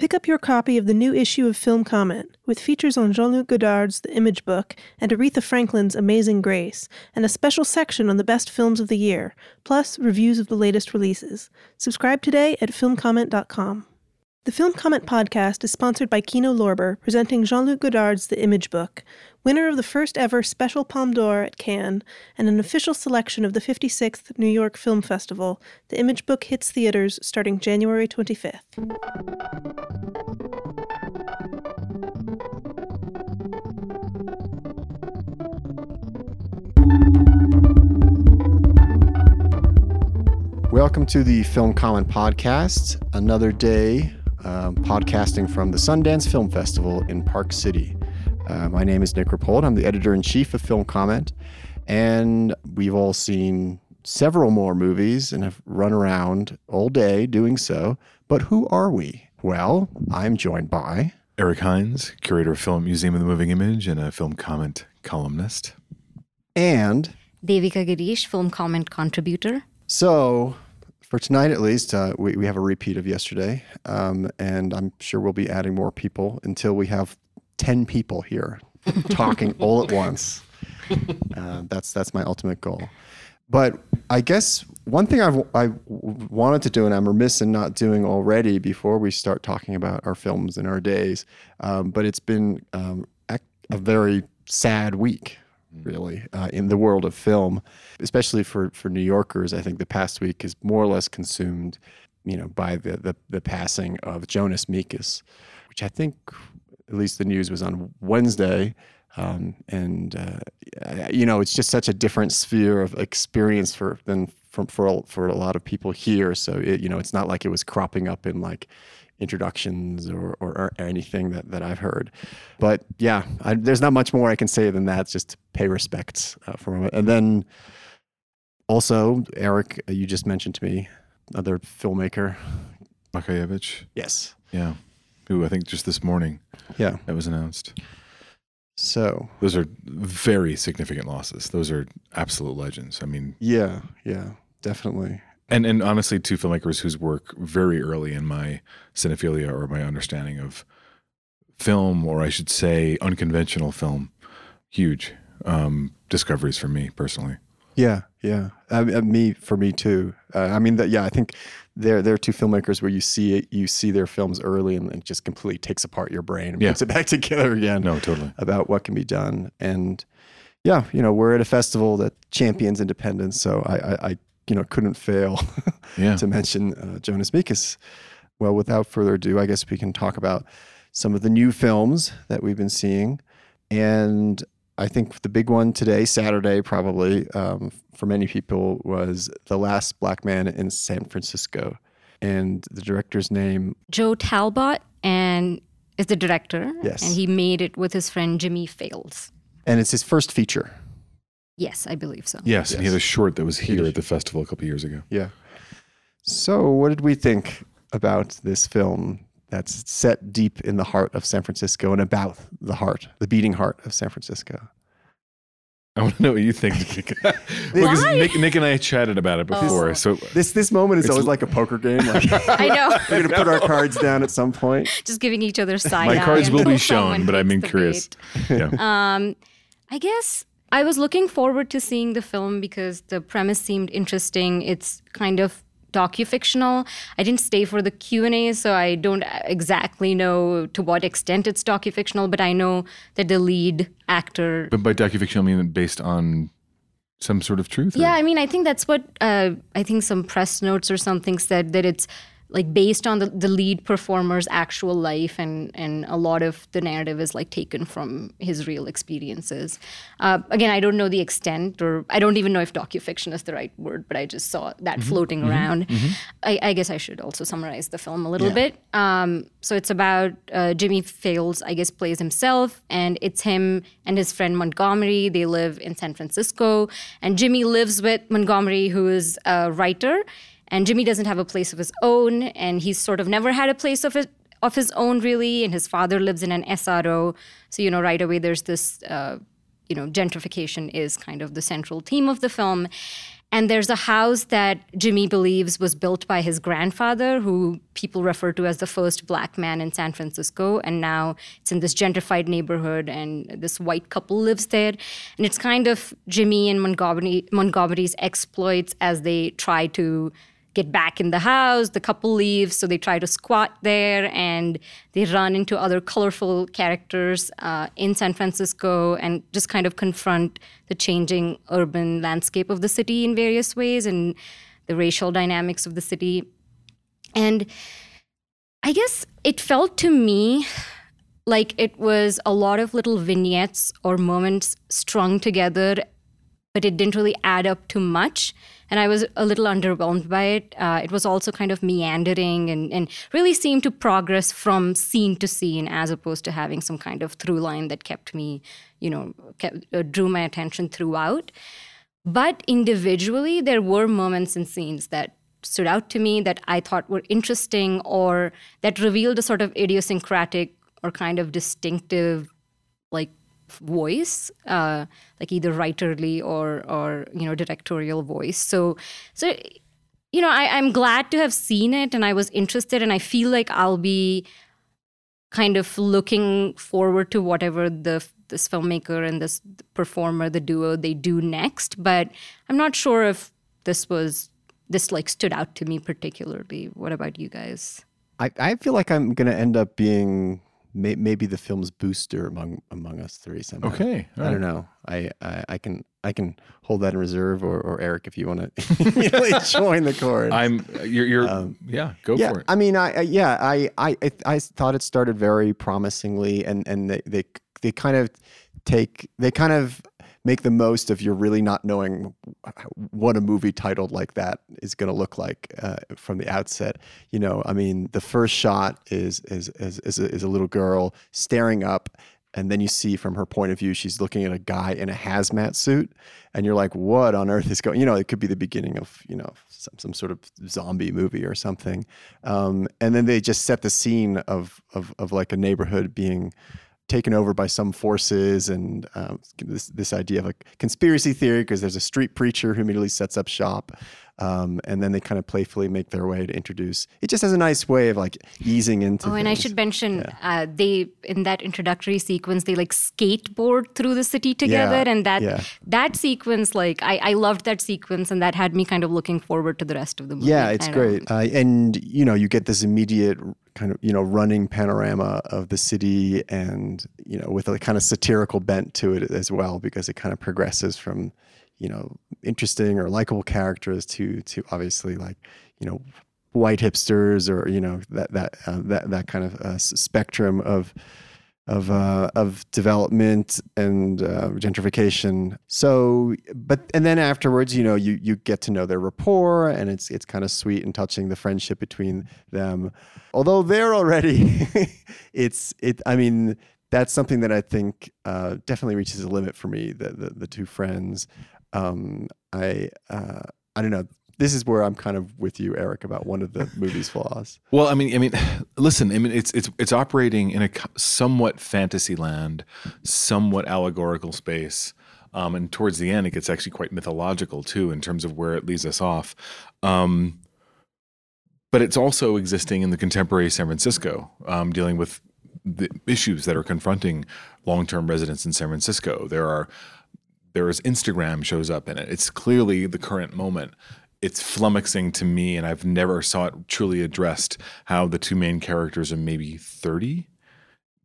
Pick up your copy of the new issue of Film Comment, with features on Jean Luc Godard's The Image Book and Aretha Franklin's Amazing Grace, and a special section on the best films of the year, plus reviews of the latest releases. Subscribe today at filmcomment.com. The Film Comment podcast is sponsored by Kino Lorber, presenting Jean Luc Godard's The Image Book, winner of the first ever Special Palme d'Or at Cannes, and an official selection of the 56th New York Film Festival. The Image Book hits theaters starting January 25th. Welcome to the Film Comment Podcast. Another day um, podcasting from the Sundance Film Festival in Park City. Uh, my name is Nick Rapold. I'm the editor in chief of Film Comment, and we've all seen several more movies and have run around all day doing so. But who are we? Well, I'm joined by Eric Hynes, curator of Film Museum of the Moving Image and a film comment columnist. And Devika Girish, film comment contributor. So, for tonight at least, uh, we, we have a repeat of yesterday. Um, and I'm sure we'll be adding more people until we have 10 people here talking all at once. Uh, that's that's my ultimate goal. But I guess one thing I've I wanted to do, and I'm remiss in not doing already before we start talking about our films and our days, um, but it's been um, a very sad week, really, uh, in the world of film, especially for for New Yorkers. I think the past week is more or less consumed, you know, by the the, the passing of Jonas Mekas, which I think at least the news was on Wednesday. Um, and uh, you know, it's just such a different sphere of experience for than from for for a lot of people here. So it, you know, it's not like it was cropping up in like introductions or, or, or anything that, that I've heard. But yeah, I, there's not much more I can say than that. Just to pay respects uh, for him. And then also, Eric, uh, you just mentioned to me another filmmaker, Makavejev. Yes. Yeah who I think just this morning, yeah, that was announced. So those are very significant losses. Those are absolute legends. I mean, yeah, yeah, definitely. And and honestly, two filmmakers whose work very early in my cinephilia or my understanding of film, or I should say, unconventional film, huge um, discoveries for me personally. Yeah, yeah. Me for me too. Uh, I mean, that yeah. I think they're they're two filmmakers where you see it, you see their films early and it just completely takes apart your brain and yeah. puts it back together again. No, totally. About what can be done. And yeah, you know, we're at a festival that champions independence, so I, I, I you know couldn't fail yeah. to mention uh, Jonas Mekas. Well, without further ado, I guess we can talk about some of the new films that we've been seeing. And I think the big one today, Saturday, probably um, for many people, was The Last Black Man in San Francisco. And the director's name? Joe Talbot, and is the director. Yes. And he made it with his friend Jimmy Fails. And it's his first feature. Yes, I believe so. Yes, yes. and he had a short that was here at the festival a couple years ago. Yeah. So, what did we think about this film that's set deep in the heart of San Francisco and about the heart, the beating heart of San Francisco. I want to know what you think, because Nick, Nick, and I chatted about it before. Oh. So this this moment is always like a poker game. Like, I know we're gonna put our cards down at some point. Just giving each other side. My cards will be shown, but I'm curious. Yeah. Um, I guess I was looking forward to seeing the film because the premise seemed interesting. It's kind of docu-fictional. I didn't stay for the Q&A, so I don't exactly know to what extent it's docu-fictional, but I know that the lead actor... But by docufictional I mean based on some sort of truth? Or? Yeah, I mean, I think that's what, uh, I think some press notes or something said that it's like based on the, the lead performer's actual life and and a lot of the narrative is like taken from his real experiences uh, again i don't know the extent or i don't even know if docufiction is the right word but i just saw that mm-hmm. floating mm-hmm. around mm-hmm. I, I, guess i should also summarize the film a little yeah. bit um, so it's about uh, jimmy fails i guess plays himself and it's him and his friend montgomery they live in san francisco and jimmy lives with montgomery who is a writer and Jimmy doesn't have a place of his own, and he's sort of never had a place of his, of his own, really. And his father lives in an SRO. So, you know, right away there's this, uh, you know, gentrification is kind of the central theme of the film. And there's a house that Jimmy believes was built by his grandfather, who people refer to as the first black man in San Francisco. And now it's in this gentrified neighborhood, and this white couple lives there. And it's kind of Jimmy and Montgomery, Montgomery's exploits as they try to get back in the house. The couple leaves, so they try to squat there and they run into other colorful characters uh, in San Francisco and just kind of confront the changing urban landscape of the city in various ways and the racial dynamics of the city. And I guess it felt to me like it was a lot of little vignettes or moments strung together, but it didn't really add up to much and I was a little underwhelmed by it. Uh, it was also kind of meandering and, and really seemed to progress from scene to scene as opposed to having some kind of through line that kept me, you know, kept, uh, drew my attention throughout. But individually, there were moments and scenes that stood out to me that I thought were interesting or that revealed a sort of idiosyncratic or kind of distinctive like voice, uh, like either writerly or or you know directorial voice. So so you know I, I'm glad to have seen it and I was interested and I feel like I'll be kind of looking forward to whatever the this filmmaker and this performer, the duo, they do next. But I'm not sure if this was this like stood out to me particularly. What about you guys? I, I feel like I'm gonna end up being may, maybe the film's booster among among us three somehow. Okay, I don't know. I, I, I can I can hold that in reserve, or, or Eric, if you want to join the chorus. I'm you're, you're um, yeah, go yeah, for it. I mean, I, I yeah, I, I I thought it started very promisingly, and and they they they kind of take they kind of make the most of your really not knowing what a movie titled like that is going to look like uh, from the outset. You know, I mean, the first shot is is is is a, is a little girl staring up and then you see from her point of view she's looking at a guy in a hazmat suit and you're like what on earth is going you know it could be the beginning of you know some, some sort of zombie movie or something um, and then they just set the scene of of, of like a neighborhood being taken over by some forces and um, this, this idea of a conspiracy theory because there's a street preacher who immediately sets up shop um, and then they kind of playfully make their way to introduce it just has a nice way of like easing into oh and i should mention yeah. uh, they in that introductory sequence they like skateboard through the city together yeah. and that yeah. that sequence like I, I loved that sequence and that had me kind of looking forward to the rest of the movie yeah it's great uh, and you know you get this immediate kind of you know running panorama of the city and you know with a kind of satirical bent to it as well because it kind of progresses from you know interesting or likable characters to to obviously like you know white hipsters or you know that that uh, that that kind of uh, spectrum of of uh, of development and uh, gentrification. So, but and then afterwards, you know, you you get to know their rapport, and it's it's kind of sweet and touching the friendship between them. Although they're already, it's it. I mean, that's something that I think uh, definitely reaches a limit for me. The the, the two friends. Um, I uh, I don't know this is where I'm kind of with you, Eric, about one of the movie's flaws. Well, I mean, I mean, listen, I mean, it's it's it's operating in a somewhat fantasy land, somewhat allegorical space, um, and towards the end, it gets actually quite mythological too in terms of where it leads us off. Um, but it's also existing in the contemporary San Francisco, um, dealing with the issues that are confronting long-term residents in San Francisco. There are there is Instagram shows up in it. It's clearly the current moment it's flummoxing to me, and I've never saw it truly addressed how the two main characters are maybe 30,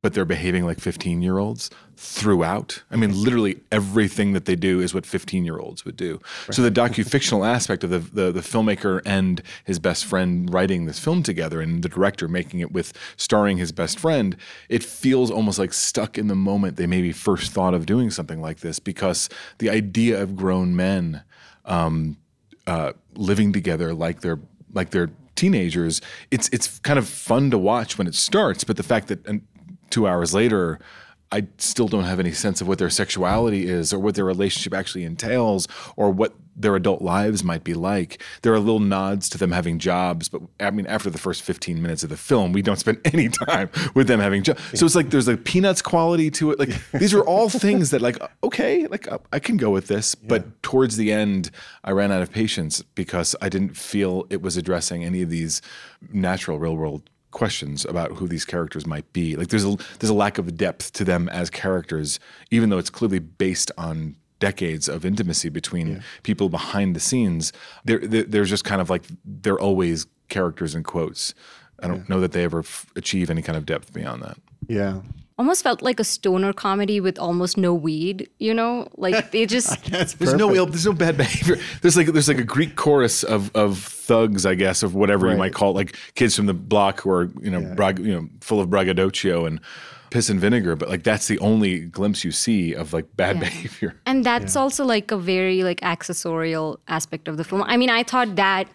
but they're behaving like 15 year olds throughout. I mean, literally everything that they do is what 15 year olds would do. Right. So the docu-fictional aspect of the, the, the filmmaker and his best friend writing this film together, and the director making it with starring his best friend, it feels almost like stuck in the moment they maybe first thought of doing something like this because the idea of grown men. Um, uh, living together like they're like they're teenagers. It's it's kind of fun to watch when it starts, but the fact that and two hours later. I still don't have any sense of what their sexuality is or what their relationship actually entails or what their adult lives might be like. There are little nods to them having jobs, but I mean, after the first 15 minutes of the film, we don't spend any time with them having jobs. So it's like there's a peanuts quality to it. Like these are all things that, like, okay, like uh, I can go with this. But towards the end, I ran out of patience because I didn't feel it was addressing any of these natural, real world questions about who these characters might be. Like there's a there's a lack of depth to them as characters, even though it's clearly based on decades of intimacy between people behind the scenes. There, there, there's just kind of like they're always characters in quotes. I don't know that they ever f- achieve any kind of depth beyond that. Yeah. Almost felt like a stoner comedy with almost no weed, you know? Like they just That's There's no ill, there's no bad behavior. There's like there's like a Greek chorus of of thugs, I guess, of whatever you might call it, like kids from the block who are you know brag, you know full of braggadocio and piss and vinegar. But like that's the only glimpse you see of like bad behavior. And that's also like a very like accessorial aspect of the film. I mean, I thought that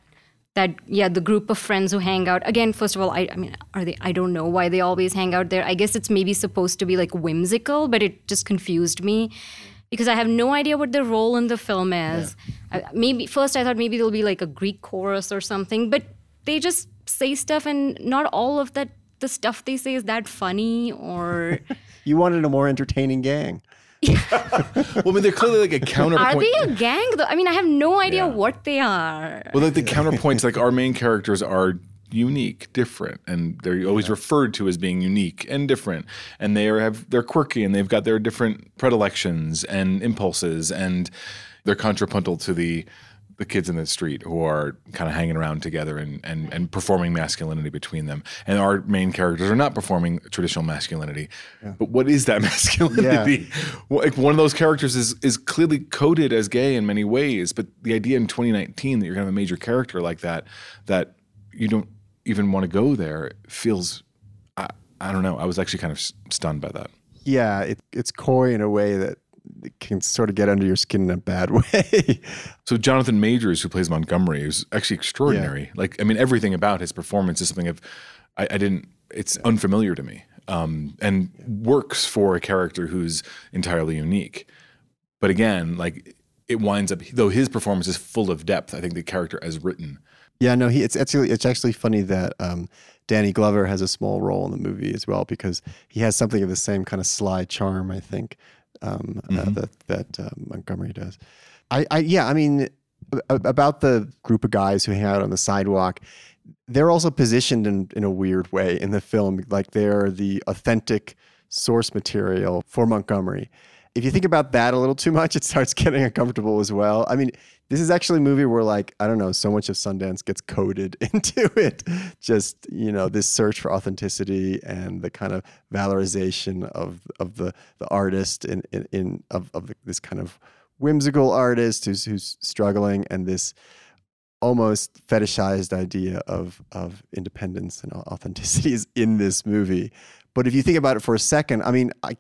that yeah, the group of friends who hang out again. First of all, I, I mean, are they? I don't know why they always hang out there. I guess it's maybe supposed to be like whimsical, but it just confused me because I have no idea what their role in the film is. I, maybe first I thought maybe there'll be like a Greek chorus or something, but they just say stuff, and not all of that. The stuff they say is that funny or. You wanted a more entertaining gang. Well, I mean, they're clearly like a counterpoint. Are they a gang though? I mean, I have no idea what they are. Well, like the counterpoints, like our main characters are unique, different, and they're always referred to as being unique and different. And they are have they're quirky and they've got their different predilections and impulses, and they're contrapuntal to the the kids in the street who are kind of hanging around together and, and, and performing masculinity between them. And our main characters are not performing traditional masculinity. But what is that masculinity? Well, Like one of those characters is is clearly coded as gay in many ways, but the idea in 2019 that you're gonna have a major character like that, that you don't even want to go there feels I, I don't know. I was actually kind of stunned by that. Yeah, it, it's coy in a way that can sort of get under your skin in a bad way. So Jonathan Majors, who plays Montgomery, is actually extraordinary. Like, I mean, everything about his performance is something of I, I didn't. It's unfamiliar to me, um, and works for a character who's entirely unique. But again, like it winds up though his performance is full of depth. I think the character as written. yeah, no, he it's actually it's actually funny that um, Danny Glover has a small role in the movie as well because he has something of the same kind of sly charm, I think, um, uh, that that uh, Montgomery does. I, I yeah, I mean about the group of guys who hang out on the sidewalk. They're also positioned in, in a weird way in the film, like they're the authentic source material for Montgomery. If you think about that a little too much, it starts getting uncomfortable as well. I mean, this is actually a movie where, like, I don't know, so much of Sundance gets coded into it. Just you know, this search for authenticity and the kind of valorization of of the the artist in in, in of of this kind of whimsical artist who's who's struggling and this almost fetishized idea of of independence and authenticity is in this movie. But if you think about it for a second, I mean, I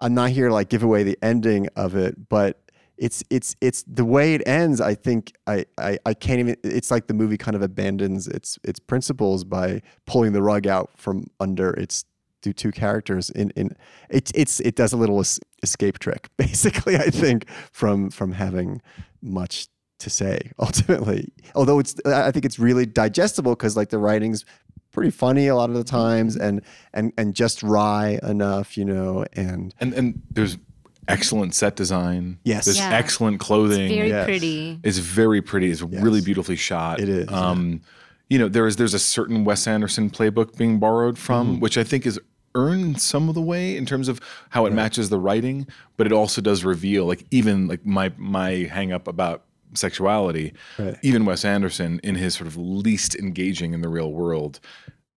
I'm not here to like give away the ending of it, but it's it's it's the way it ends. I think I, I I can't even. It's like the movie kind of abandons its its principles by pulling the rug out from under its two two characters. In in it it's it does a little es- escape trick, basically. I think from from having much to say ultimately. Although it's I think it's really digestible because like the writing's pretty funny a lot of the times and and and just wry enough, you know, and And and there's excellent set design. Yes. There's Yeah. excellent clothing. Very Yes. pretty. It's very pretty. It's really beautifully shot. It is, Um, You know, there is there's a certain Wes Anderson playbook being borrowed from, Mm-hmm. which I think is earned some of the way in terms of how it matches the writing, but it also does reveal like even like my my hang up about sexuality, Right. even Wes Anderson in his sort of least engaging in the real world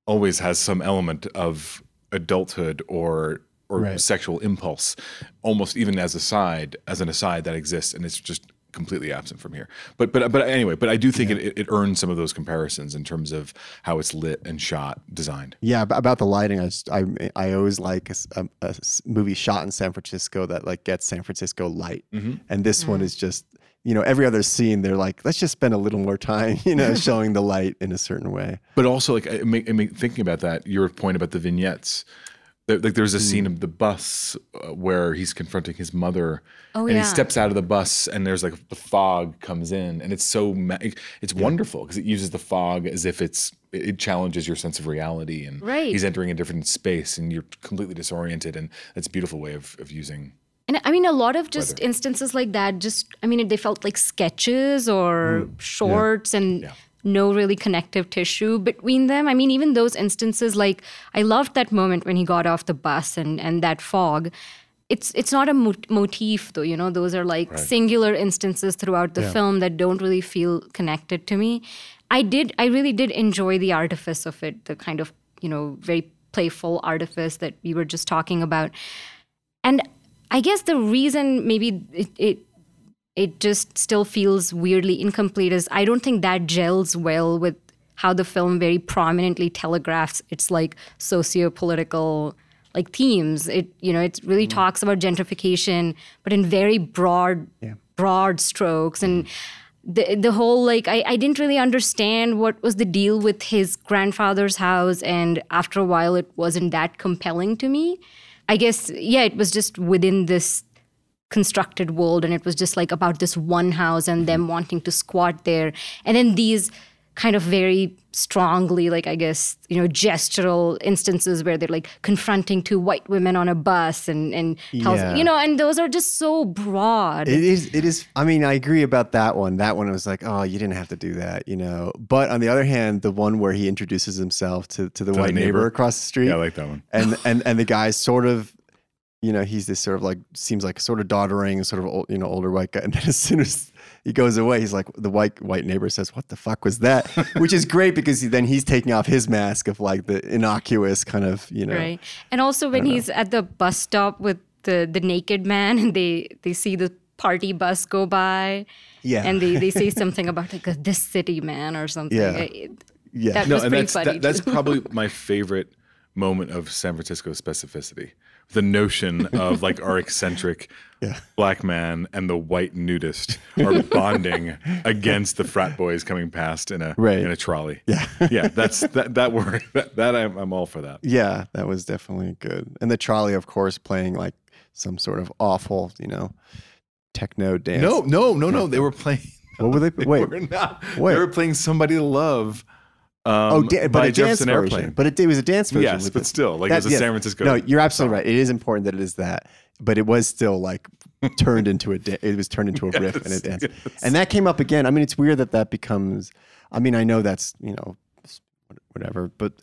always has some element of adulthood or or Right. sexual impulse almost even as a side as an aside that exists and it's just completely absent from here. But but but anyway but i do think it, it earns some of those comparisons in terms of how it's lit and shot designed. Yeah, about the lighting, I just, I I always like a movie shot in San Francisco that like gets San Francisco light, mm-hmm. and this one mm. is just you know every other scene they're like let's just spend a little more time you know showing the light in a certain way. but also like it make, it make, thinking about that your point about the vignettes There- Like there's a Hmm. scene of the bus uh, where he's confronting his mother, Oh, and yeah. he steps out of the bus, and there's like the fog comes in, and it's so ma- it's wonderful because it uses the fog as if it's it challenges your sense of reality, and Right. he's entering a different space, and you're completely disoriented, and that's a beautiful way of of using. And I mean, a lot of just instances like that, just, I mean, they felt like sketches or shorts and no really connective tissue between them. I mean, even those instances, like, I loved that moment when he got off the bus and, and that fog. It's, it's not a mo- motif, though, you know, those are like singular instances throughout the film that don't really feel connected to me. I did, I really did enjoy the artifice of it, the kind of, you know, very playful artifice that we were just talking about. And I guess the reason maybe it, it it just still feels weirdly incomplete as I don't think that gels well with how the film very prominently telegraphs its like socio-political like themes. It you know it really mm-hmm. talks about gentrification, but in very broad broad strokes and. Mm-hmm. The, the whole like I, I didn't really understand what was the deal with his grandfather's house and after a while it wasn't that compelling to me I guess, yeah, it was just within this constructed world, and it was just like about this one house and them wanting to squat there. And then these kind of very strongly, like, I guess, you know, gestural instances where they're like confronting two white women on a bus and, and tells, Yeah. you know, and those are just so broad. It is. It is. I mean, I agree about that one. That one was like, oh, you didn't have to do that, you know. But on the other hand, the one where he introduces himself to, to the the white neighbor. neighbor. across the street, Yeah, I like that one. and and and the guy's sort of, you know, he's this sort of like seems like sort of doddering, sort of old, you know, older white guy. And then as soon as he goes away, he's like, the white white neighbor says, "What the fuck was that?" Which is great because he, then he's taking off his mask of like the innocuous kind of, you know, Right. And also when he's at the bus stop with the the naked man and they they see the party bus go by. Yeah. And they, they say something about like a, this city man or something. Yeah. It- yeah. That no, was and pretty that's funny. that, that's probably my favorite moment of San Francisco specificity. The notion of like our eccentric black man and the white nudist are bonding against the frat boys coming past in a Right. in a trolley. Yeah, yeah, that's that that word that, that I'm, I'm all for that. Yeah, that was definitely good. And the trolley, of course, playing like some sort of awful, you know, techno dance. No, no, no, no. They were playing. What were they? They Wait. were not. Wait. They were playing "Somebody to Love." Um, Oh, da- but a dance Jefferson version. Airplane. But it, it was a dance version. Yes, but it. still, like, it was a San Francisco No, you're absolutely song. right. It is important that it is that, but it was still like turned into a. Da- it was turned into a riff and a dance, yes. and that came up again. I mean, it's weird that that becomes. I mean, I know that's you know, whatever, but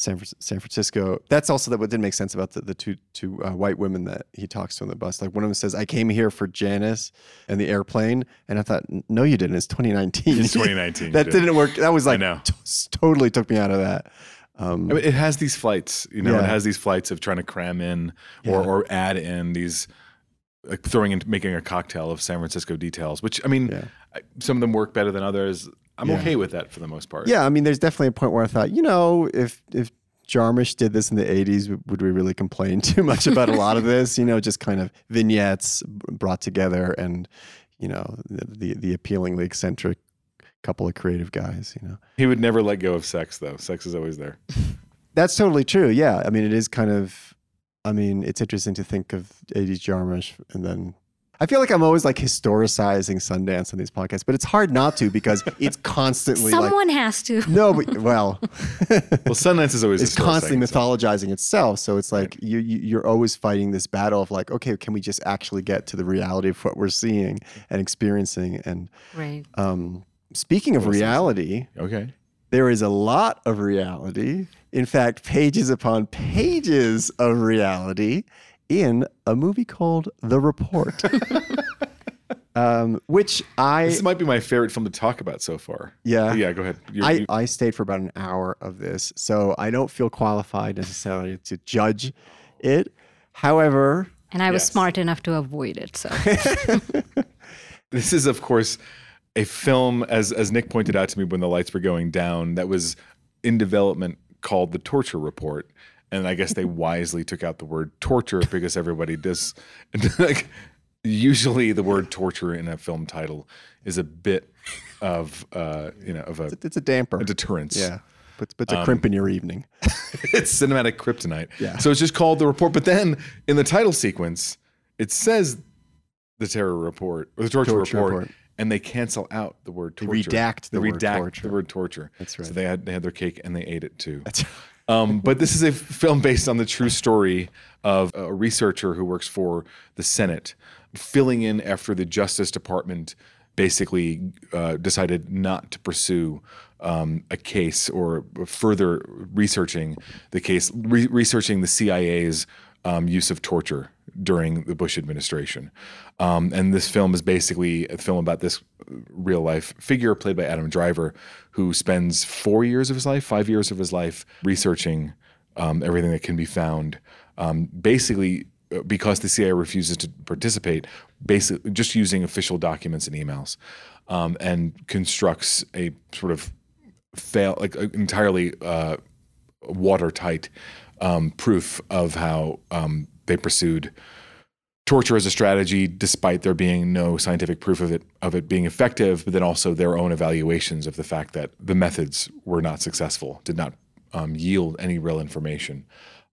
San, San Francisco. That's also that what didn't make sense about the, the two two uh, white women that he talks to on the bus. Like one of them says, "I came here for Janis and the airplane," and I thought, "No, you didn't. It's 2019. It's 2019, that did. didn't work. That was like t- totally took me out of that. Um, I mean, it has these flights, you know, Yeah. it has these flights of trying to cram in or, Yeah. or add in these, like throwing in, making a cocktail of San Francisco details, which I mean, Yeah. I, some of them work better than others. I'm Yeah. okay with that for the most part. Yeah, I mean, there's definitely a point where I thought, you know, if if Jarmusch did this in the '80s, would we really complain too much about a lot of this? You know, just kind of vignettes brought together, and you know, the the, the appealingly eccentric couple of creative guys. You know, He would never let go of sex, though. Sex is always there. that's totally true. Yeah, I mean, it is kind of. I mean, it's interesting to think of '80s Jarmusch, and then. I feel like I'm always like historicizing Sundance on these podcasts, but it's hard not to because it's constantly like Someone has to. no, but well, Well, Sundance is always it's constantly mythologizing itself. So it's like you, you you're always fighting this battle of like, okay, can we just actually get to the reality of what we're seeing and experiencing? And Right. um, speaking of reality, Okay. there is a lot of reality. In fact, pages upon pages of reality in a movie called The Report. um, which I This might be my favorite film to talk about so far. Yeah. Yeah, go ahead. You're, I, you- I stayed for about an hour of this, so I don't feel qualified necessarily to judge it. However, And I was Yes. smart enough to avoid it. So This is, of course, a film, as as Nick pointed out to me when the lights were going down, that was in development called The Torture Report. And I guess they wisely took out the word torture because everybody does. Like, usually, the word torture in a film title is a bit of, uh, you know, of a, it's a damper. a deterrence. Yeah. Puts, puts a crimp in your evening. it's cinematic kryptonite. Yeah. So it's just called the report. But then in the title sequence, it says the terror report or the torture, Torture report, report. and they cancel out the word torture. redact They the word redact torture. the word torture. That's right So right. they had they had their cake and they ate it too. That's Um, but this is a film based on the true story of a researcher who works for the Senate, filling in after the Justice Department basically uh, decided not to pursue um, a case or further researching the case, re- researching the CIA's um, use of torture during the Bush administration. Um, and this film is basically a film about this real life figure played by Adam Driver, who spends four years of his life, five years of his life, researching um, everything that can be found. Um, basically, uh, because the CIA refuses to participate, basically just using official documents and emails, um, and constructs a sort of fail like uh, entirely uh, watertight um, proof of how um, they pursued torture as a strategy, despite there being no scientific proof of it of it being effective, but then also their own evaluations of the fact that the methods were not successful, did not um, yield any real information,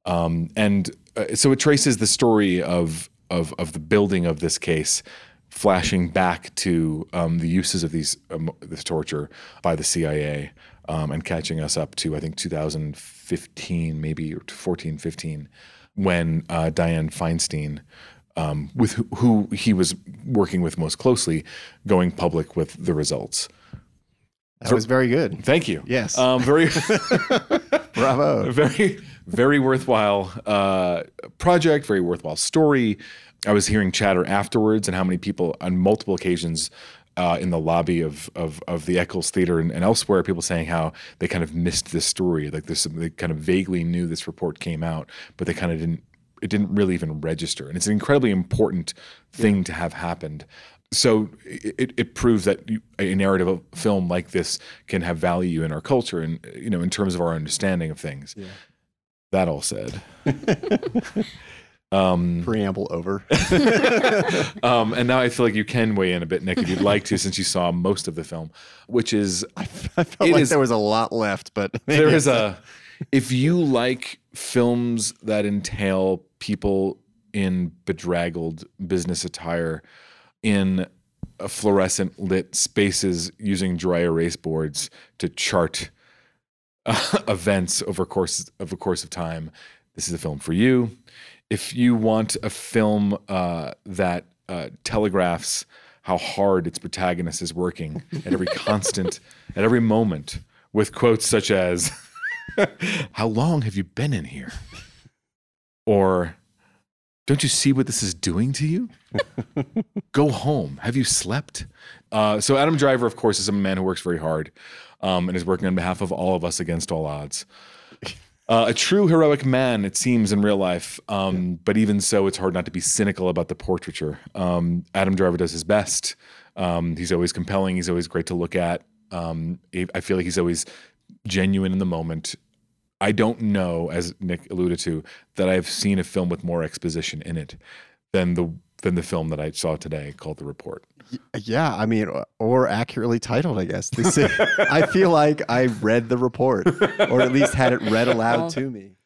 um, and uh, so it traces the story of of of the building of this case. Flashing back to um, the uses of these um, this torture by the CIA um, and catching us up to I think 2015, maybe or 14, 15, when uh, Dianne Feinstein, um, with who, who he was working with most closely, going public with the results. that was very good. Thank you. Yes. Um, very, Bravo. very, very worthwhile uh, project. Very worthwhile story. I was hearing chatter afterwards, and how many people on multiple occasions. Uh, in the lobby of of, of the Eccles Theater and, and elsewhere, people saying how they kind of missed this story. Like this, they kind of vaguely knew this report came out, but they kind of didn't. It didn't really even register, and it's an incredibly important thing to have happened. So it, it proves that you, a narrative of film like this can have value in our culture, and you know, in terms of our understanding of things. That all said, um, Preamble over. um, and now I feel like you can weigh in a bit, Nick, if you'd like to, since you saw most of the film, which is I felt It like is- there was a lot left, but there is a if you like films that entail people in bedraggled business attire in fluorescent lit spaces using dry erase boards to chart uh, events over course of a course of time this is a film for you if you want a film uh, that uh, telegraphs how hard its protagonist is working at every constant at every moment with quotes such as how long have you been in here or don't you see what this is doing to you? Go home. Have you slept? Uh, so Adam Driver, of course, is a man who works very hard um, and is working on behalf of all of us against all odds. Uh, a true heroic man, it seems, in real life. Um, But even so, it's hard not to be cynical about the portraiture. Um, Adam Driver does his best. Um, he's always compelling. He's always great to look at. Um, I feel like he's always genuine in the moment. I don't know, as Nick alluded to, that I've seen a film with more exposition in it than the than the film that I saw today called The Report. Yeah, I mean, or accurately titled, I guess. This is, I feel like I read the report, or at least had it read aloud to me.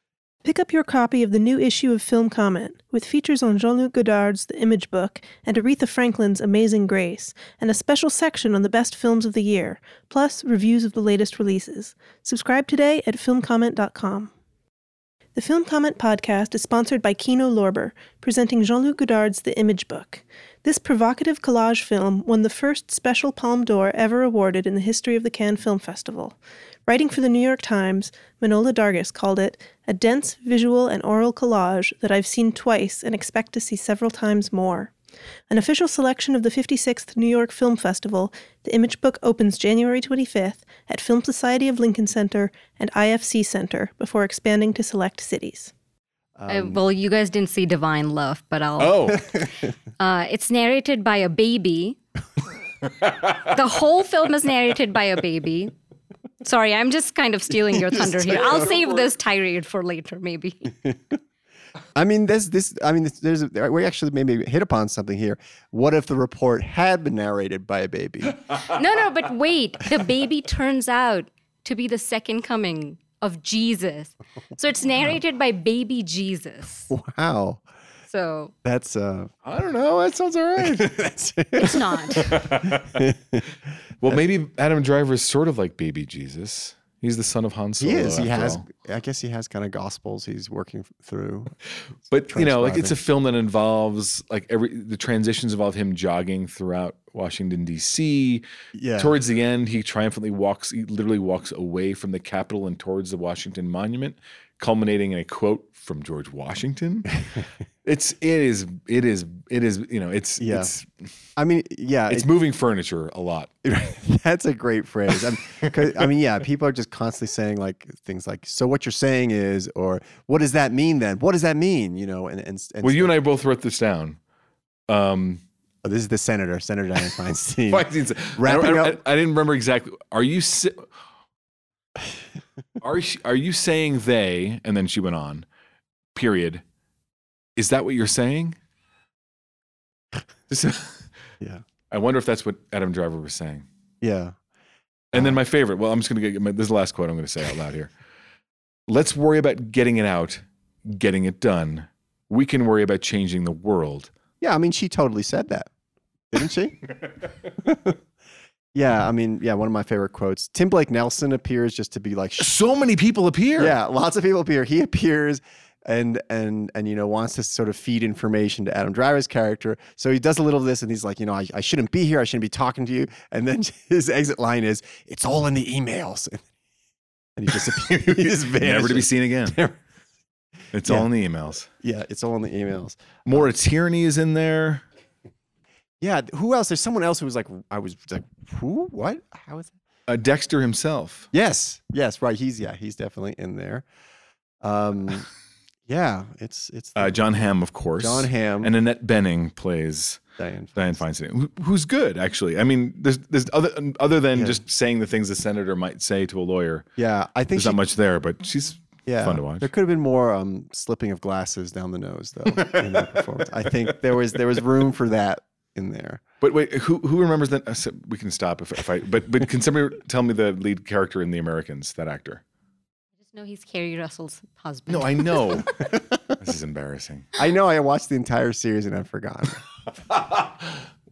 Pick up your copy of the new issue of Film Comment, with features on Jean Luc Godard's The Image Book and Aretha Franklin's Amazing Grace, and a special section on the best films of the year, plus reviews of the latest releases. Subscribe today at filmcomment.com. The Film Comment podcast is sponsored by Kino Lorber, presenting Jean Luc Godard's The Image Book. This provocative collage film won the first special Palme d'Or ever awarded in the history of the Cannes Film Festival. Writing for the New York Times, Manohla Dargis called it a dense visual and oral collage that I've seen twice and expect to see several times more. An official selection of the 56th New York Film Festival, the Image Book opens January 25th at Film Society of Lincoln Center and IFC Center before expanding to select cities. Uh, well, you guys didn't see Divine Love, but I'll. Oh, Uh, it's narrated by a baby. the whole film is narrated by a baby. Sorry, I'm just kind of stealing your thunder here. I'll save this tirade for later, maybe. I mean, this, this, I mean, there's, we actually maybe hit upon something here. What if the report had been narrated by a baby? No, no, but wait. The baby turns out to be the second coming of Jesus. So it's narrated by baby Jesus. Wow. So That's uh I don't know. That sounds all right. that's it's not. well, maybe Adam Driver is sort of like baby Jesus. He's the son of Han Solo. he is. He has all. I guess he has kind of gospels he's working through. But you know, like it's a film that involves like every the transitions involve him jogging throughout Washington D.C. Yeah. Towards the end, he triumphantly walks. He literally walks away from the Capitol and towards the Washington Monument, culminating in a quote from George Washington. it's it is it is it is you know it's Yeah. it's I mean, yeah, it's moving furniture a lot. That's a great phrase. I mean, yeah, people are just constantly saying like things like, "So what you're saying is," or "What does that mean then? What does that mean?" You know, and and, and Well, you and I both wrote this down. Um, oh, this is the senator, Senator Dianne Feinstein. Feinstein's- I, Wrapping don't- I- up- I didn't remember exactly. Are you si- are you, are you saying they? And then she went on. Period. Is that what you're saying? Just- Yeah, I wonder if that's what Adam Driver was saying. yeah, And then uh, my favorite. Well, I'm just going to get my, this is the last quote I'm going to say out loud here. Let's worry about getting it out, getting it done. We can worry about changing the world. yeah. I mean, she totally said that, didn't she? yeah, I mean, yeah. One of my favorite quotes. Tim Blake Nelson appears just to be like, sh- So many people appear. yeah, lots of people appear. He appears. And and and you know wants to sort of feed information to Adam Driver's character, so he does a little of this, and he's like, you know, I, I shouldn't be here, I shouldn't be talking to you, and then his exit line is, "It's all in the emails," and he disappears. he just Never to be seen again. Never- It's Yeah. all in the emails. Yeah, it's all in the emails. Maura Tierney is in there. Yeah, who else? There's someone else who was like, I was like, who? What? How is that? Uh, Dexter himself. Yes, yes, right. He's yeah, he's definitely in there. Um, yeah, it's it's Uh, Jon Hamm, of course. Jon Hamm And Annette Bening plays Dianne. Dianne Feinstein, who's good actually. I mean, there's there's other other than Yeah. just saying the things a senator might say to a lawyer. Yeah, I think There's she, not much there, but she's yeah, fun to watch. There could have been more um, slipping of glasses down the nose though in that performance. I think there was there was room for that in there. But wait, who who remembers that? uh, so We can stop if, if I. But but can somebody tell me the lead character in The Americans? That actor? I just know he's Keri Russell's husband. No, I know. this is embarrassing. I know I watched the entire series and I've forgotten.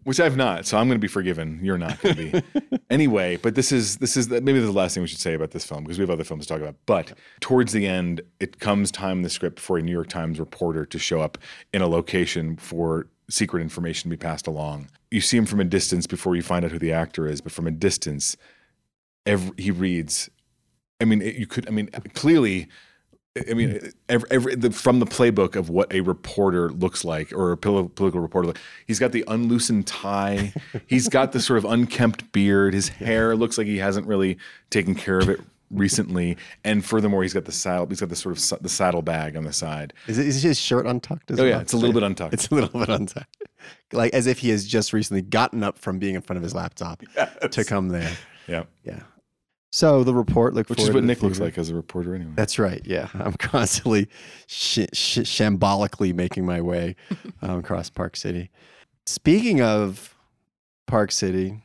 Which I've not, so I'm going to be forgiven. You're not going to be. anyway, but this is this is maybe the last thing we should say about this film because we have other films to talk about. But towards the end, it comes time in the script for a New York Times reporter to show up in a location for secret information be passed along. You see him from a distance before you find out who the actor is, but from a distance, every, he reads. I mean, it, you could. I mean, clearly. I mean, every, every, the, from the playbook of what a reporter looks like, or a political reporter, like, he's got the unloosened tie, he's got the sort of unkempt beard, his hair looks like he hasn't really taken care of it recently, and furthermore, he's got the saddle, he's got the sort of sa- the saddle bag on the side. Is, it, is his shirt untucked as Oh well? yeah, it's a little bit untucked. It's a little bit untucked. Like as if he has just recently gotten up from being in front of his laptop to come there. yeah, Yeah. So the report look which is what Nick looks theater. like as a reporter anyway. That's right. Yeah, I'm constantly sh- sh- shambolically making my way um, across Park City. Speaking of Park City,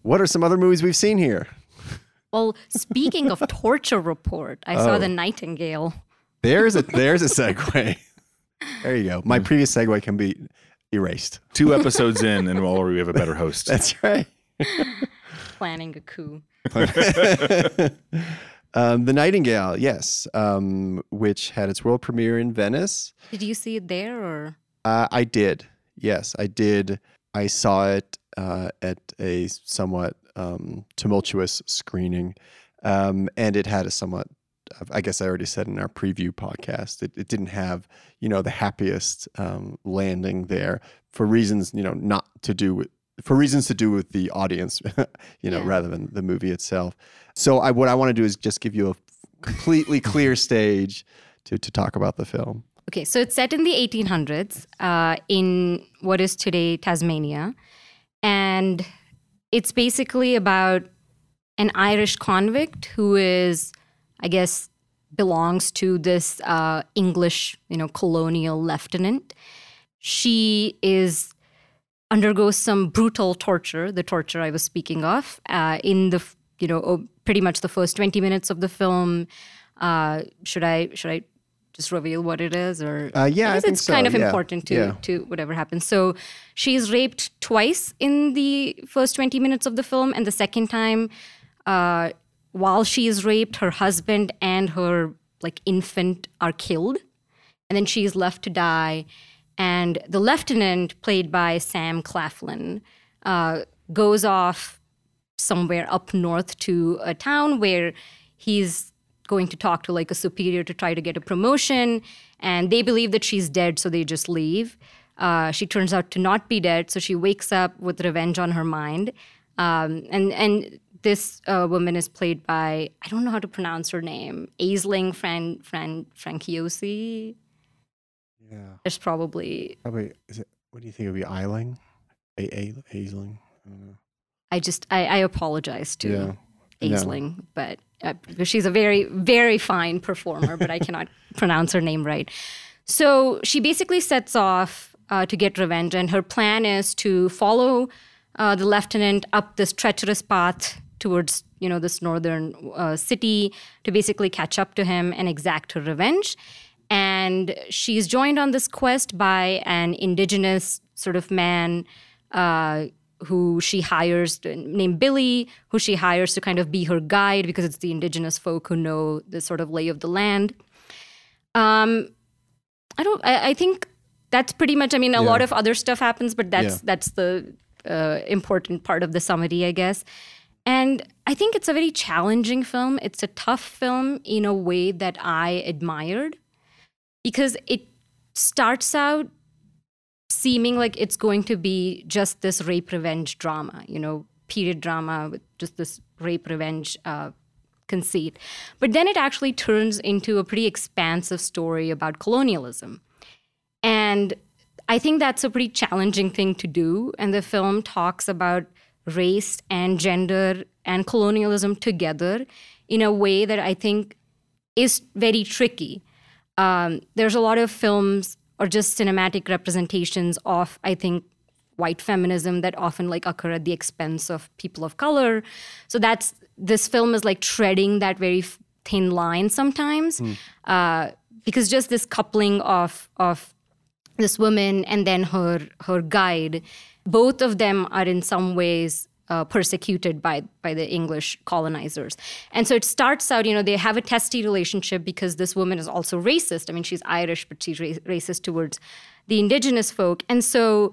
what are some other movies we've seen here? Well, speaking of torture report, I saw Oh. the Nightingale. There's a there's a segue. There you go. My previous segue can be erased. Two episodes in, and already we have a better host. That's right. planning a coup. um, the Nightingale, yes, um, which had its world premiere in Venice. Did you see it there or? Uh, I did. Yes, I did. I saw it uh, at a somewhat um, tumultuous screening, um, and it had a somewhat. I guess I already said in our preview podcast, it, it didn't have you know the happiest um, landing there for reasons you know not to do with for reasons to do with the audience, you know, Yeah. rather than the movie itself. So I, what I want to do is just give you a completely clear stage to to talk about the film. Okay, so it's set in the 1800s uh, in what is today Tasmania. And it's basically about an Irish convict who is, I guess, belongs to this uh, English, you know, colonial lieutenant. She is undergoes some brutal torture, the torture I was speaking of, uh, in the you know pretty much the first 20 minutes of the film. Uh, should I should I just reveal what it is or Uh, yeah, I think it's so, kind of yeah, important to yeah. to whatever happens. So she's raped twice in the first 20 minutes of the film and the second time uh, while she is raped her husband and her like infant are killed and then she is left to die. And the lieutenant, played by Sam Claflin, uh, goes off somewhere up north to a town where he's going to talk to like a superior to try to get a promotion. And they believe that she's dead, so they just leave. Uh, she turns out to not be dead, so she wakes up with revenge on her mind. Um, and and this uh, woman is played by I don't know how to pronounce her name, Aisling Fran Fran Franciosi. Yeah. There's probably Probably is it what do you think it would be Eiling? A A Aisling? I don't know. I just I, I apologize to Yeah. No. Aisling, but uh, she's a very very fine performer, but I cannot pronounce her name right. So she basically sets off uh, to get revenge, and her plan is to follow uh, the lieutenant up this treacherous path towards you know this northern uh, city to basically catch up to him and exact her revenge. And she's joined on this quest by an indigenous sort of man uh, who she hires named Billy, who she hires to kind of be her guide because it's the indigenous folk who know the sort of lay of the land. Um, I don't. I, I think that's pretty much. I mean, a lot of other stuff happens, but that's Yeah. that's the uh, important part of the summary, I guess. And I think it's a very challenging film. It's a tough film in a way that I admired because it starts out seeming like it's going to be just this rape revenge drama, you know, period drama with just this rape revenge uh, conceit. But then it actually turns into a pretty expansive story about colonialism. And I think that's a pretty challenging thing to do. And the film talks about race and gender and colonialism together in a way that I think is very tricky. Um, there's a lot of films or just cinematic representations of, I think, white feminism that often like occur at the expense of people of color. So that's this film is like treading that very f- thin line sometimes, uh, because just this coupling of of this woman and then her her guide both of them are in some ways uh, persecuted by by the english colonizers. And so it starts out you know they have a testy relationship because this woman is also racist. I mean she's irish but she's ra- racist towards the indigenous folk. And so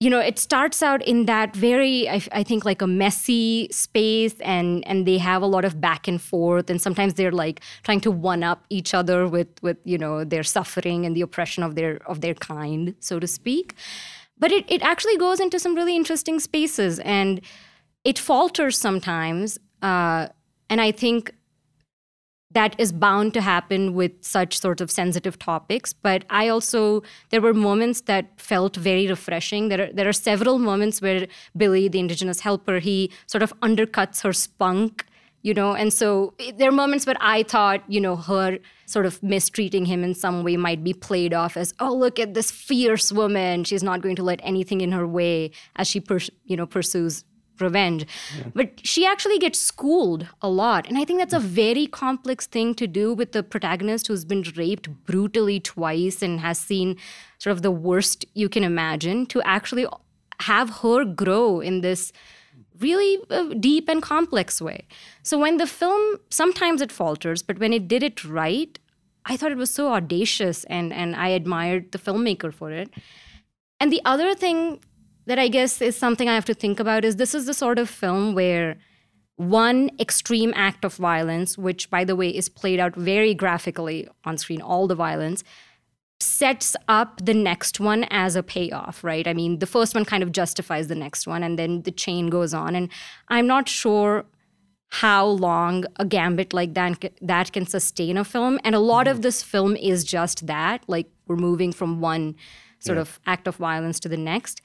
you know it starts out in that very I, I think like a messy space and and they have a lot of back and forth. And sometimes they're like trying to one up each other with with you know their suffering and the oppression of their of their kind so to speak but it, it actually goes into some really interesting spaces and it falters sometimes uh, and i think that is bound to happen with such sort of sensitive topics. But i also there were moments that felt very refreshing. There are, there are several moments where billy the indigenous helper he sort of undercuts her spunk you know and so eh, there are moments where i thought you know her sort of mistreating him in some way might be played off as oh look at this fierce woman she's not going to let anything in her way as she pers- you know pursues revenge. But she actually gets schooled a lot. And I think that's a very complex thing to do with the protagonist who's been raped brutally twice and has seen sort of the worst you can imagine to actually have her grow in this really uh, deep and complex way. So when the film sometimes it falters, but when it did it right, I thought it was so audacious and and I admired the filmmaker for it. And the other thing that I guess is something I have to think about is this is the sort of film where one extreme act of violence, which by the way is played out very graphically on screen, all the violence, sets up the next one as a payoff, right? I mean, the first one kind of justifies the next one, and then the chain goes on. And I'm not sure how long a gambit like that that can sustain a film. And a lot of this film is just that, like we're moving from one sort of act of violence to the next.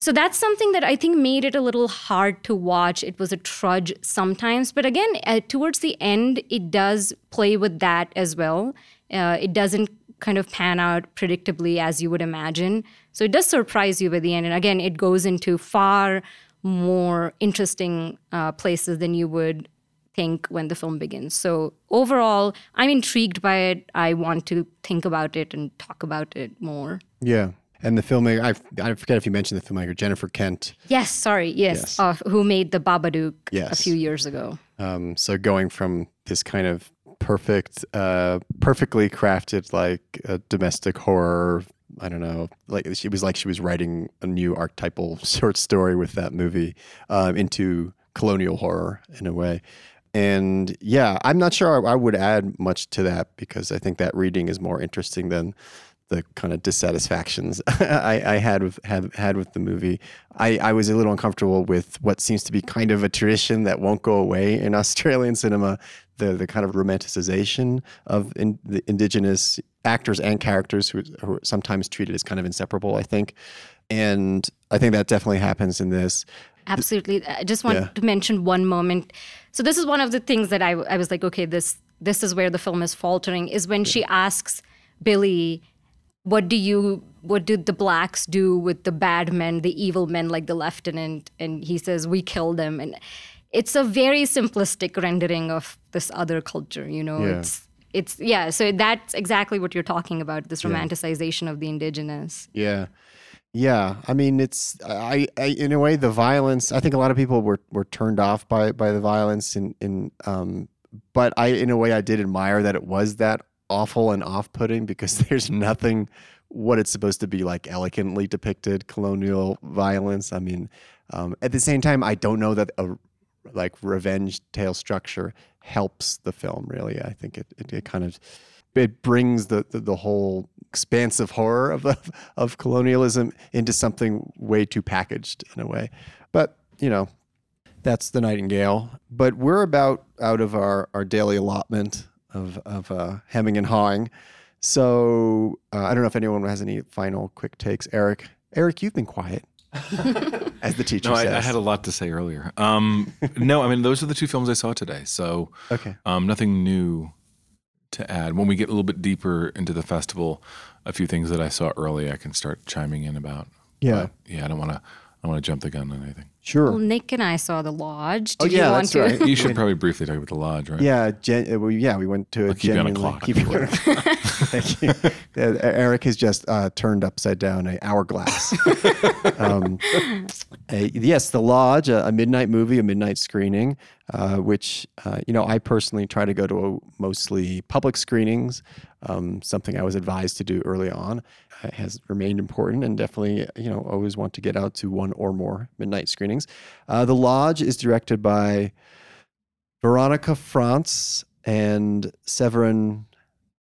So that's something that I think made it a little hard to watch. It was a trudge sometimes, but again, uh, towards the end, it does play with that as well. Uh, it doesn't kind of pan out predictably as you would imagine. So it does surprise you by the end. And again, it goes into far more interesting uh, places than you would think when the film begins. So overall, I'm intrigued by it. I want to think about it and talk about it more. Yeah. And the filmmaker, I, I forget if you mentioned the filmmaker, Jennifer Kent. Yes, sorry, yes, Yes. Uh, who made the Babadook a few years ago. Um, so going from this kind of perfect, uh, perfectly crafted, like uh, domestic horror, I don't know, like she was like she was writing a new archetypal short story with that movie um, into colonial horror in a way. And yeah, I'm not sure I, I would add much to that because I think that reading is more interesting than the kind of dissatisfactions I, I had with had, had with the movie. I, I was a little uncomfortable with what seems to be kind of a tradition that won't go away in Australian cinema, the the kind of romanticization of in, the indigenous actors and characters who, who are sometimes treated as kind of inseparable. I think, and I think that definitely happens in this. Absolutely. I just want Yeah. to mention one moment. So this is one of the things that I, I was like, okay, this this is where the film is faltering. Is when she asks Billy, "What do you? What did the blacks do with the bad men, the evil men like the lieutenant?" And he says, "We killed them." And it's a very simplistic rendering of this other culture. You know, Yeah. it's it's yeah. So that's exactly what you're talking about. This romanticization of the indigenous. Yeah. Yeah, I mean, it's I, I in a way the violence. I think a lot of people were, were turned off by by the violence, in in um, but I in a way I did admire that it was that awful and off putting because there's nothing what it's supposed to be like elegantly depicted colonial violence. I mean, um, at the same time, I don't know that a like revenge tale structure helps the film really. I think it it, it kind of it brings the, the the whole expansive horror of the, of colonialism into something way too packaged in a way. But you know, that's the Nightingale. But we're about out of our our daily allotment of of uh, hemming and hawing. So uh, I don't know if anyone has any final quick takes. Eric, Eric, you've been quiet, as the teacher No, I. I had a lot to say earlier. Um, no, I mean those are the two films I saw today, so okay. um, nothing new to add. When we get a little bit deeper into the festival, a few things that I saw early, I can start chiming in about. Yeah. But, yeah, I don't want to. I want to jump the gun on anything. Sure. Well, Nick and I saw the lodge. Oh, yeah, you want that's to? right. You should probably briefly talk about the lodge, right? Yeah, gen- uh, well, yeah, we went to a I'll keep you on a genuinely- clock. keep you on Thank you. Uh, Eric has just uh, turned upside down a hourglass. um, a- yes, The Lodge, a, a midnight movie, a midnight screening, uh, which uh, you know I personally try to go to mostly public screenings. Um, something I was advised to do early on has remained important, and definitely you know always want to get out to one or more midnight screenings. Uh, the Lodge is directed by Veronika Franz and Severin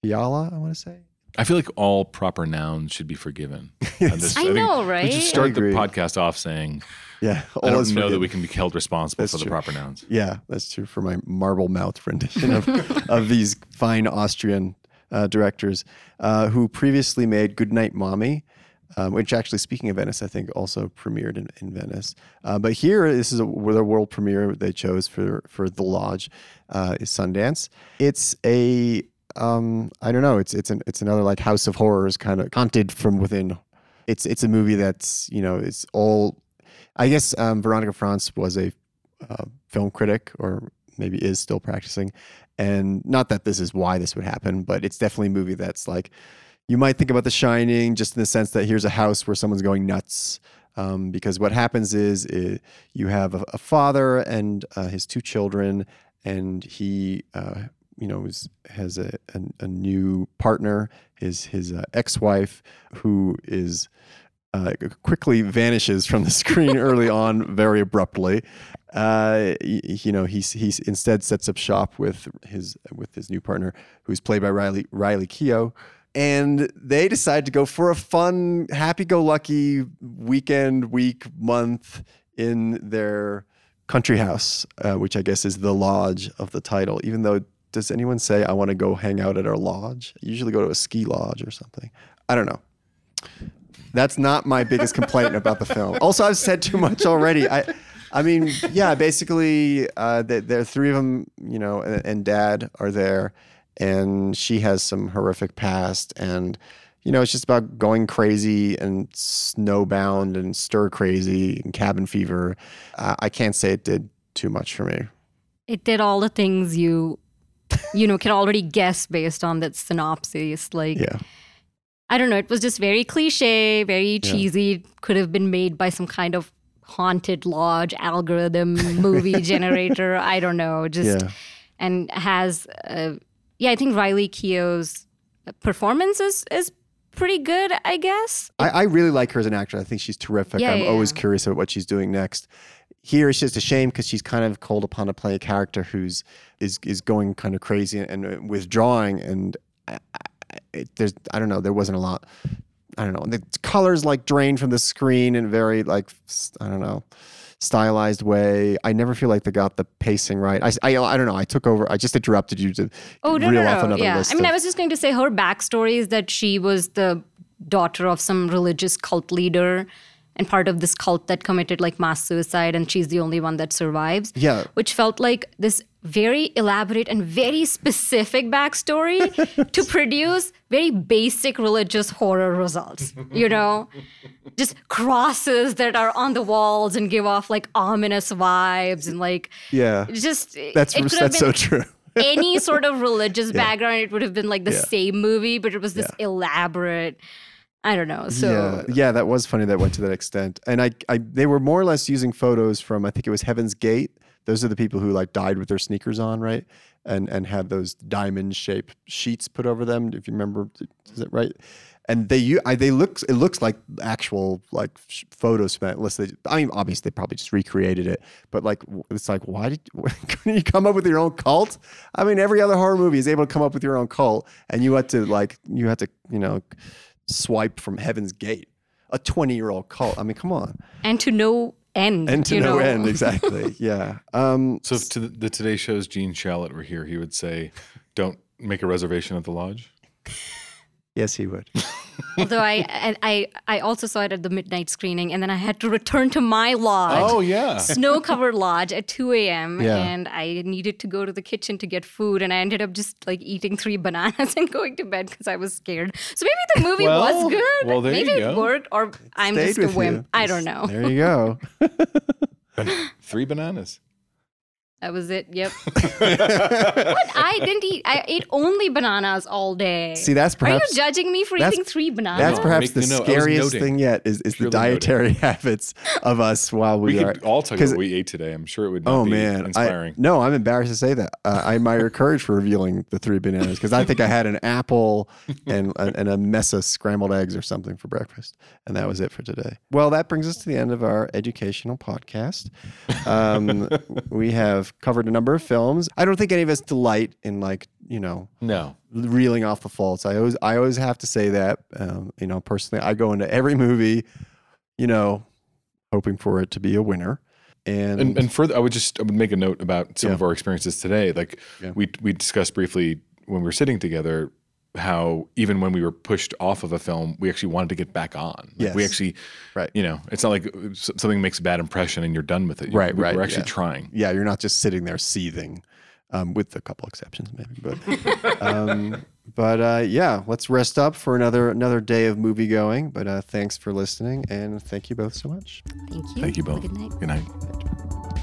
Fiala, I want to say. I feel like all proper nouns should be forgiven. on this. I think know, We right? should start the podcast off saying, Yeah, "I don't is know that we can be held responsible That's for the proper nouns." Yeah, that's true for my marble mouth rendition of, of these fine Austrian uh, directors uh, who previously made Goodnight Mommy, um, which actually, speaking of Venice, I think also premiered in, in Venice. Uh, but here, this is a, the world premiere they chose for, for The Lodge, uh, is Sundance. It's a, um, I don't know, it's it's an, it's another like House of Horrors kind of haunted from within. It's it's a movie that's you know it's all. I guess um, Veronika Franz was a uh, film critic, or maybe is still practicing. And not that this is why this would happen, but it's definitely a movie that's like you might think about The Shining, just in the sense that here's a house where someone's going nuts. Um, because what happens is uh you have a, a father and uh, his two children, and he, uh, you know, is, has a, a, a new partner, his his uh, ex-wife, who is uh, quickly vanishes from the screen early on, very abruptly. Uh, you know, he's he's instead sets up shop with his with his new partner, who's played by Riley Riley Keough, and they decide to go for a fun, happy-go-lucky weekend, week, month in their country house, uh, which I guess is the lodge of the title. Even though, does anyone say I want to go hang out at our lodge? I usually go to a ski lodge or something. I don't know. That's not my biggest complaint about the film. Also, I've said too much already. I, I mean, yeah, basically, uh, there, there are three of them, you know, and, and dad are there, and she has some horrific past, and you know, it's just about going crazy and snowbound and stir crazy and cabin fever. Uh, I can't say it did too much for me. it did all the things you you know can already guess based on that synopsis like Yeah. I don't know it was just very cliche very cheesy could have been made by some kind of haunted lodge algorithm movie generator i don't know just Yeah. and has uh, yeah i think riley keough's performance is is pretty good i guess I, I really like her as an actor. I think she's terrific. Yeah, I'm yeah, always yeah. curious about what she's doing next. Here, it's just a shame because she's kind of called upon to play a character who's is is going kind of crazy and uh, withdrawing, and I, it, there's I don't know. There wasn't a lot. I don't know. The colors like drained from the screen in a very like I don't know stylized way. I never feel like they got the pacing right. I, I, I don't know. I took over. I just interrupted you to Oh no, reel no, off no. another Yeah, list. I mean, of- I was just going to say her backstory is that she was the daughter of some religious cult leader and part of this cult that committed like mass suicide, and she's the only one that survives. Yeah. which felt like this very elaborate and very specific backstory to produce very basic religious horror results. You know, just crosses that are on the walls and give off like ominous vibes and like yeah. just That's it that's so true. any sort of religious background, it would have been like the Yeah. same movie, but it was this elaborate. I don't know. So yeah, yeah, that was funny that went to that extent. And I, I, they were more or less using photos from I think it was Heaven's Gate. Those are the people who like died with their sneakers on, right? And and had those diamond shaped sheets put over them. If you remember, is that right? And they, u- I, they look, it looks like actual like photos that. Unless they, I mean, obviously they probably just recreated it. But like, it's like, why did couldn't you come up with your own cult? I mean, every other horror movie is able to come up with your own cult, and you had to like, you had to, you know, swipe from Heaven's Gate, a 20 year old cult. I mean, come on. and to no end. And to you no know? end, exactly. Yeah. Um, So if to the, the Today Show's Gene Shalit were here, he would say, "Don't make a reservation at the lodge." yes, he would. Although I, and I, I also saw it at the midnight screening, and then I had to return to my lodge. Oh yeah. Snow-covered lodge at 2 a.m. Yeah. and I needed to go to the kitchen to get food, and I ended up just like eating three bananas and going to bed because I was scared. So maybe the movie Well, was good. well, there maybe you it worked, or I'm Stayed just a wimp. you. I don't know. There you go. Three bananas. That was it. Yep. what? I didn't eat. I ate only bananas all day. See, that's perhaps. Are you judging me for eating three bananas? that's No, perhaps the me know. I was scariest noting. thing yet is, is the Purely noting. dietary habits of us while we, We are. could all talk 'cause- about what we ate today. I'm sure it would not Oh be man, I, no, I'm embarrassed to say that. Uh, I admire your courage for revealing the three bananas because I think I had an apple and and a mess of scrambled eggs or something for breakfast, and that was it for today. Well, that brings us to the end of our educational podcast. Um, we have covered a number of films. I don't think any of us delight in like you know no. reeling off the faults. I always I always have to say that. Um, you know, personally, I go into every movie, you know, hoping for it to be a winner. And, And, and further, I would just I would make a note about some Yeah. of our experiences today. Like Yeah. we we discussed briefly when we were sitting together how even when we were pushed off of a film, we actually wanted to get back on. Like we actually, Right. You know, it's not like something makes a bad impression and you're done with it. You- Right, we- right, We're actually yeah. trying. yeah, you're not just sitting there seething, um, with a couple exceptions maybe, but um, but uh, yeah, let's rest up for another another day of movie going. But uh, thanks for listening, and thank you both so much. Thank you. Thank you Have a both. Good night. Good night.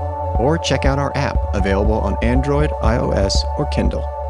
or check out our app available on Android, iOS, or Kindle.